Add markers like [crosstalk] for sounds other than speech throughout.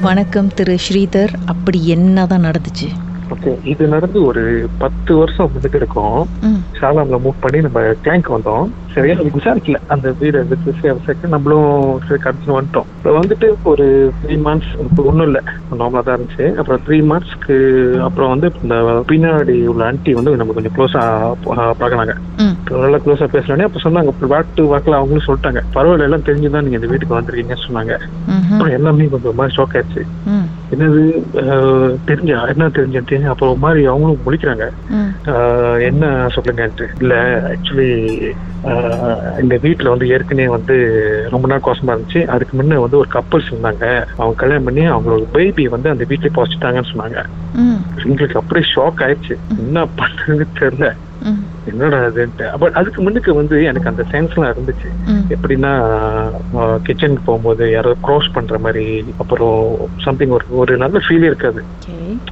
வணக்கம் திரு ஸ்ரீதர். அப்படி என்னதான் நடந்துச்சு? ஓகே இது நடந்து ஒரு பத்து வருஷம் முன்னுக்கு இருக்கும். ஷாலாம்ல மூவ் பண்ணி நம்ம கிளாங்க் வந்தோம். சரியா? அது விசாரிக்கல. அந்த வீடு விசாரிச்சு நம்மளும் சரி கடைசி வந்துட்டோம். இப்போ வந்துட்டு ஒரு த்ரீ மந்த்ஸ் இப்போ ஒன்றும் இல்லை. நார்மலாக தான் இருந்துச்சு. அப்புறம் த்ரீ மந்த்ஸ்க்கு அப்புறம் வந்து இந்த பின்னாடி உள்ள ஆன்ட்டி வந்து நம்ம கொஞ்சம் க்ளோஸாக பார்க்கறாங்க. ம். நல்லா க்ளோஸாக பேசுனோடனே அப்போ சொன்னாங்க வாட்டு வாக்கில் அவங்களும் சொல்லிட்டாங்க. பரவாயில்ல எல்லாம் தெரிஞ்சுதான் நீங்கள் இந்த வீட்டுக்கு வந்திருக்கீங்கன்னு சொன்னாங்க. அப்புறம் எல்லாமே கொஞ்சம் மாதிரி ஷாக் ஆயிடுச்சு. என்னது தெரிஞ்சா என்ன தெரிஞ்சேன் தெரிஞ்சு அப்புறம் ஒரு மாதிரி அவங்களும் முழிக்கிறாங்க. என்ன சொல்லுங்கன்ட்டு. இல்ல ஆக்சுவலி இந்த வீட்ல வந்து ஏற்கனவே வந்து ரொம்ப நாள் கோசமா இருந்துச்சு. அதுக்கு முன்ன வந்து ஒரு கப்பல்ஸ் இருந்தாங்க. அவங்க கல்யாணம் பண்ணி அவங்களோட பேபி வந்து அந்த வீட்லயே பாசிட்டாங்கன்னு சொன்னாங்க. எங்களுக்கு அப்படியே ஷாக் ஆயிடுச்சு. என்ன பண்றதுன்னு தெரியல. என்னடா அதுன்ட்டு பட் அதுக்கு முன்னுக்கு வந்து எனக்கு அந்த சென்ஸ்லாம் இருந்துச்சு. எப்படின்னா கிச்சனுக்கு போகும்போது யாரோ க்ராஸ் பண்ற மாதிரி அப்புறம் சம்திங் ஒரு ஒரு நல்ல ஃபீலே இருக்காது.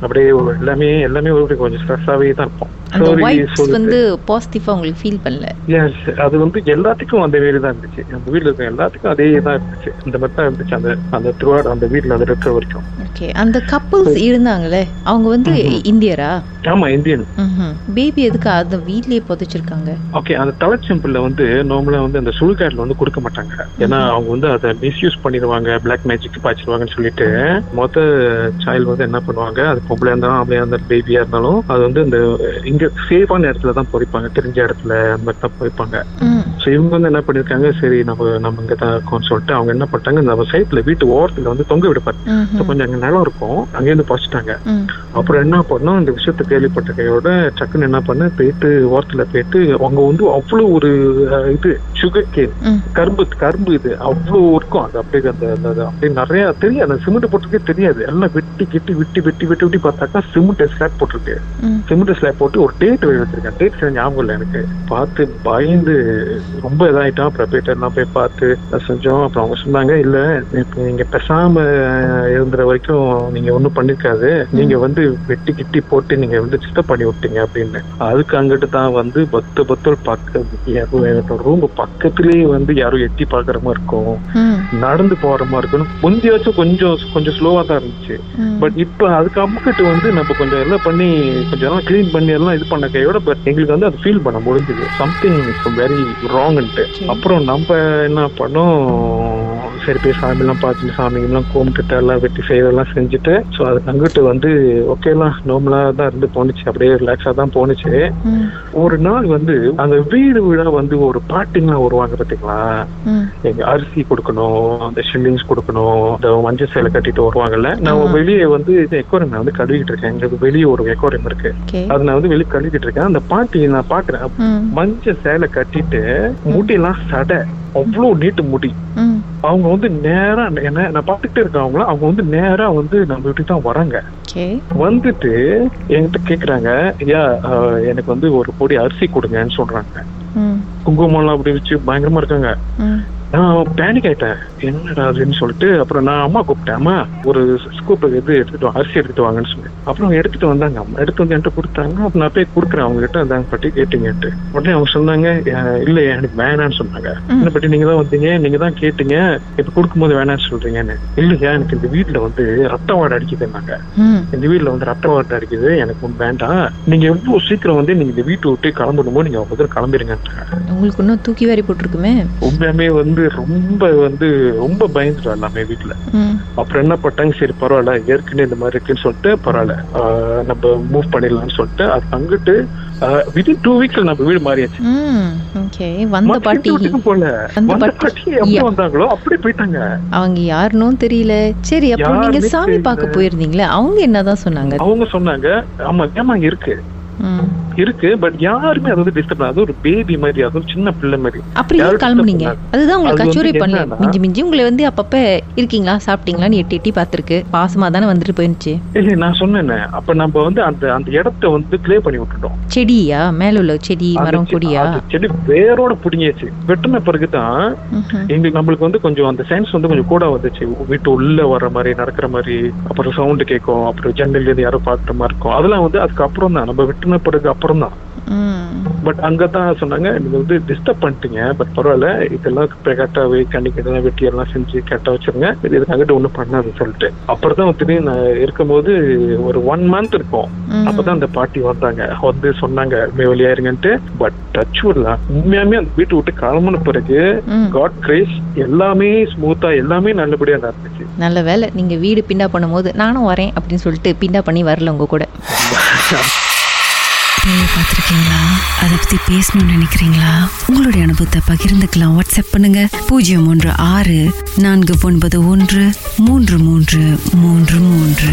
அப்படியே எல்லாமே எல்லாமே ஒரு கொஞ்சம் ஸ்ட்ரெஸ்ஸாவே தான் இருப்போம் அந்த வைப்ஸ். வந்து பாசிட்டிவா உங்களுக்கு ஃபீல் பண்ணல. Yes, அது வந்து எல்லாத்துக்கும் அந்த வேறு தான் இருந்துச்சு. அந்த வீட்ல இருக்க எல்லாத்துக்கும் அதே தான் இருந்துச்சு. அந்த மாதிரி தான் இருந்துச்சு. அந்த அந்த திருவாடு அந்த வீட்ல அது இருக்கிற வரைக்கும். ஓகே அந்த கப்பல்ஸ் இருந்தாங்களே அவங்க வந்து. இந்தியரா? ஆமா இந்தியன். பேபி எதுக்கு அந்த வீட்லயே புதைச்சிருக்காங்க? ஓகே அந்த தலைச்சம்பிள்ல வந்து நார்மலா வந்து அந்த சுடுகாட்ல வந்து கொடுக்க மாட்டாங்க. ஏன்னா அவங்க வந்து அதை மிஸ்யூஸ் பண்ணிடுவாங்க. பிளாக் மேஜிக் பாய்ச்சிடுவாங்கன்னு சொல்லிட்டு மொத்த சைல்டு வந்து என்ன பண்ணுவாங்க? அது பொம்பளையா இருந்தாலும் அப்படியே இருந்தாலும் பேபியா இருந்தாலும் அது வந்து இந்த இங்க சேஃபான இடத்துல தான் புதைப்பாங்க தெரிஞ்ச இடத்துல அந்த மாதிரி தான் புதைப்பாங்க ஸோ இவங்க வந்து என்ன பண்ணிருக்காங்க? சரி நம்ம நம்ம இங்க தான் இருக்கோம்னு சொல்லிட்டு அவங்க என்ன பண்ணிட்டாங்க? நம்ம சைட்ல வீட்டு ஓரத்துல வந்து தொங்க விடுப்பாரு ம்ஹும். கொஞ்சம் அங்க நிலம் இருக்கும். அங்கேருந்து பறிச்சிட்டாங்க. அப்புறம் என்ன பண்ணோம்? இந்த விஷயத்த கேள்விப்பட்ட கையோட டக்குன்னு என்ன பண்ண போயிட்டு ஓரத்துல போயிட்டு அவங்க வந்து அவ்வளவு ஒரு இது சுகர் கேன் கரும்பு கரும்பு இது. அவ்வளவு இருக்கும். அது அப்படியே அந்த அப்படியே நிறைய தெரியாது. அந்த சிமெண்ட் போட்டிருக்கே தெரியாது. எல்லாம் வெட்டி கெட்டி வெட்டி வெட்டி வெட்டி வெட்டி பார்த்தாக்கா சிமெண்ட் ஸ்லாப் போட்டிருக்கு. சிமெண்ட் ஸ்லாப் போட்டு ஒரு டேட் வச்சிருக்கேன். டேட் ஞாபகம் இல்லை எனக்கு. பார்த்து பயந்து ரொம்ப இதாயிட்டோம் எல்லாம் போய் பார்த்து செஞ்சோம். அப்புறம் அவங்க சொன்னாங்க இல்ல இப்போ நீங்க பேசாம இருந்துற வரைக்கும் நீங்க ஒண்ணும் பண்ணிருக்காது. நீங்க வந்து வெட்டி கிட்டி போட்டு நீங்க வந்து சித்தப் பண்ணி விட்டீங்க அப்படின்னு. அதுக்கு அங்கிட்டு தான் வந்து பத்து பத்தல் பக்கம் ரூம் பக்கத்துலயே வந்து யாரும் எட்டி பாக்குற மாதிரி இருக்கும். நடந்து போற மாதிரி இருக்கும். முந்தியாச்சும் கொஞ்சம் கொஞ்சம் ஸ்லோவா தான் இருந்துச்சு. பட் இப்ப அதுக்கு அப்புக்கிட்டு வந்து நம்ம கொஞ்சம் எல்லாம் பண்ணி கொஞ்சம் எல்லாம் க்ளீன் பண்ணி எல்லாம் இது பண்ண கையோட பட் எங்களுக்கு வந்து அது ஃபீல் பண்ண முடிஞ்சது. சம்திங் இஸ் வெரி ராங்ன்ட்டு Okay. அப்புறம் நம்ம என்ன பண்ணோம் சரி போய் சாமிலாம் பார்த்துட்டு சாமிங்கெல்லாம் கும்பிட்டுட்டு எல்லாம் வெட்டி செய்யறதெல்லாம் செஞ்சுட்டு ஸோ அதுக்கு அங்கிட்டு வந்து ஓகேலாம் நார்மலாக தான் இருந்து போணுச்சு. அப்படியே ரிலாக்ஸாக தான் போணுச்சு. ஒரு நாள் வந்து அந்த வீடு வீடா வந்து ஒரு பாட்டிங்கெல்லாம் வருவாங்க பார்த்தீங்களா எங்க அரிசி கொடுக்கணும் அந்த ஷில்லிங்ஸ் கொடுக்கணும் இந்த மஞ்சள் சேலை கட்டிட்டு வருவாங்கல்ல. நான். வெளியே வந்து எக்கோரியம் நான் வந்து கழுவிட்டு இருக்கேன். எங்களுக்கு வெளியே ஒரு எக்கோரியம் இருக்கு. அது நான் வந்து வெளியே கழுவிட்டு இருக்கேன். அந்த பாட்டி நான் பாக்குறேன். மஞ்சள் சேலை கட்டிட்டு முடியெல்லாம் சடை. அவ்வளவு நீட்டு முடி. அவங்க வந்து நேரா என்ன நான் பார்த்துக்கிட்டே இருக்கேன் அவங்கள. அவங்க வந்து நேரா வந்து நம்ம வீட்டுக்கு தான் வராங்க. வந்துட்டு என்கிட்ட கேக்குறாங்க ஐயா எனக்கு வந்து ஒரு பொடி அரிசி கொடுங்கன்னு சொல்றாங்க. ம். குங்குமம்லாம் அப்படி வச்சு பயங்கரமா இருக்காங்க. நான் பேனிக் ஆயிட்டேன். என்னடா அதுன்னு சொல்லிட்டு அப்புறம் நான் அம்மா கூப்பிட்டேன். அம்மா ஒரு ஸ்கூப் இது எடுத்துட்டு அரிசி எடுத்துட்டு வாங்கன்னு சொல்லி. அப்புறம் எடுத்துட்டு வந்தாங்க. அம்மா எடுத்து வந்து என்கிட்ட கொடுத்தாங்க. அப்புறம் நான் போய் கொடுக்குறேன். அவங்க கிட்ட அந்த பட்டி கேட்டீங்கன்ட்டு உடனே அவங்க சொன்னாங்க "அஹ், இல்ல எனக்கு வேணாம்னு சொன்னாங்க. என்ன பட்டி நீங்க தான் வந்தீங்க? நீங்க தான் கேட்டீங்க. இப்ப கொடுக்கும்போது வேணாம்னு சொல்றீங்கன்னு. இல்லையா எனக்கு இந்த வீட்டுல வந்து ரத்த வாடை அடிக்குதுன்னாங்க. இந்த வீட்டுல வந்து ரத்த வாடை அடிக்குது. எனக்கு ஒண்ணும் வேண்டாம். நீங்க எவ்வளவு சீக்கிரம் வந்து நீங்க இந்த வீட்டை விட்டு கிளம்பணுமோ நீங்க முதல்ல கிளம்பிடுங்கன்றாங்க உங்களுக்கு இன்னும் தூக்கி வாரி போட்டிருக்குமே? உண்மையாமே வந்து ரொம்ப வந்து ரொம்ப பயந்துட்டோம் எல்லாமே வீட்டுல அப்புறம் என்ன பண்ணிட்டாங்க? சரி பரவாயில்ல ஏற்கனவே இந்த மாதிரி இருக்குன்னு சொல்லிட்டு பரவாயில்ல நம்ம மூவ் பண்ணிடலாம்னு சொல்லிட்டு அது அங்கிட்டு வித்தின் டூ வீக்ஸ்ல நம்ம வீடு மாறியாச்சு. வந்த பாட்டி போல. வந்த வந்த பாட்டி- எப்படி. வந்தாங்களோ அப்படியே போயிட்டாங்க. அவங்க யாருன்னும் தெரியல. சரி அப்புறம் நீங்க சாமி. பார்க்க போயிருந்தீங்களே அவங்க என்னதான் சொன்னாங்க? அவங்க சொன்னாங்க ஆமா ஏமா இருக்கு. இருக்கு பட் யாருமே அது வந்து டிஸ்டர்ப் அது ஒரு பேபி மாதிரி அது ஒரு சின்ன பிள்ளை மாதிரி. அப்படி கிளம்புனீங்க. அதுதான் உங்களை அது வந்து கச்சோரி பண்ணல. மிஞ்சி மிஞ்சி உங்களை வந்து அப்பப்ப இருக்கீங்களா? சாப்பிட்டீங்களான்னு எட்டி எட்டி பார்த்துருக்கு. பாசமா தானே வந்துட்டு போயிருந்துச்சு இல்ல நான் சொன்னேனே. அப்ப நம்ம வந்து அந்த அந்த இடத்த வந்து கிளியர் பண்ணி விட்டுட்டோம். செடியா? மேல உள்ள செடி மரம் கொடியா? செடி வேரோட புடுங்கியாச்சு. வெட்டின பிறகுதான். எங்களுக்கு நம்மளுக்கு வந்து கொஞ்சம் அந்த சென்ஸ் வந்து கொஞ்சம் கூட வந்துச்சு. வீட்டு உள்ள வர்ற மாதிரி நடக்கிற மாதிரி அப்புறம் சவுண்டு கேட்கும். அப்புறம் ஜன்னல்ல இருந்து யாரோ பாக்குற மாதிரி இருக்கும். அதெல்லாம் வந்து அதுக்கு அப்புறம் தான் நம்ம வெட்டின பிறகு அப்புறம் தான் ம். பட் அங்கதான் சொன்னாங்க நீங்க வந்து டிஸ்டர்ப் பண்ணிட்டீங்க பட் பரவாயில்ல இதெல்லாம் கரெக்டாவே கண்ணிக்கு இதெல்லாம் வெட்டி எல்லாம் செஞ்சு கரெக்டா வச்சிருங்க. இது இதுக்காகட்டு ஒண்ணும் பண்ணாதுன்னு சொல்லிட்டு. அப்புறம் தான் திடீர்னு நான் இருக்கும்போது ஒரு ஒன் மந்த் இருக்கும். அப்பதான் அந்த பாட்டி வந்தாங்க. வந்து சொன்னாங்க வெளியா இருங்கன்ட்டு. பட் டச் விடலாம் உண்மையாமே அந்த வீட்டை விட்டு கிளம்புன பிறகு. காட் கிரேஸ் எல்லாமே ஸ்மூத்தா எல்லாமே நல்லபடியா நடந்துச்சு நல்ல வேலை. நீங்க வீடு பிண்டா பண்ணும்போது நானும் வரேன் அப்படின்னு சொல்லிட்டு பிண்டா பண்ணி வரல உங்க கூட. [laughs] பேயை பார்த்துருக்கீங்களா? அதை பற்றி பேசணும்னு நினைக்கிறீங்களா? உங்களுடைய அனுபவத்தை பகிர்ந்துக்கலாம். வாட்ஸ்அப் பண்ணுங்க. பூஜ்ஜியம் ஒன்று ஆறு நான்கு ஒன்பது ஒன்று மூன்று மூன்று மூன்று மூன்று.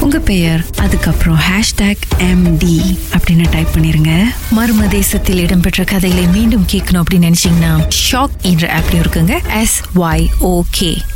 உங்க பெயர் அதுக்கப்புறம் ஹேஷ்டேக் எம்டி அப்படின்னு டைப் பண்ணிருங்க. மர்ம தேசத்தில் இடம்பெற்ற கதைகளை மீண்டும் கேட்கணும் அப்படின்னு நினைச்சீங்கன்னா ஷாக் என்ற ஆப்லயும் இருக்குங்க. S Y okay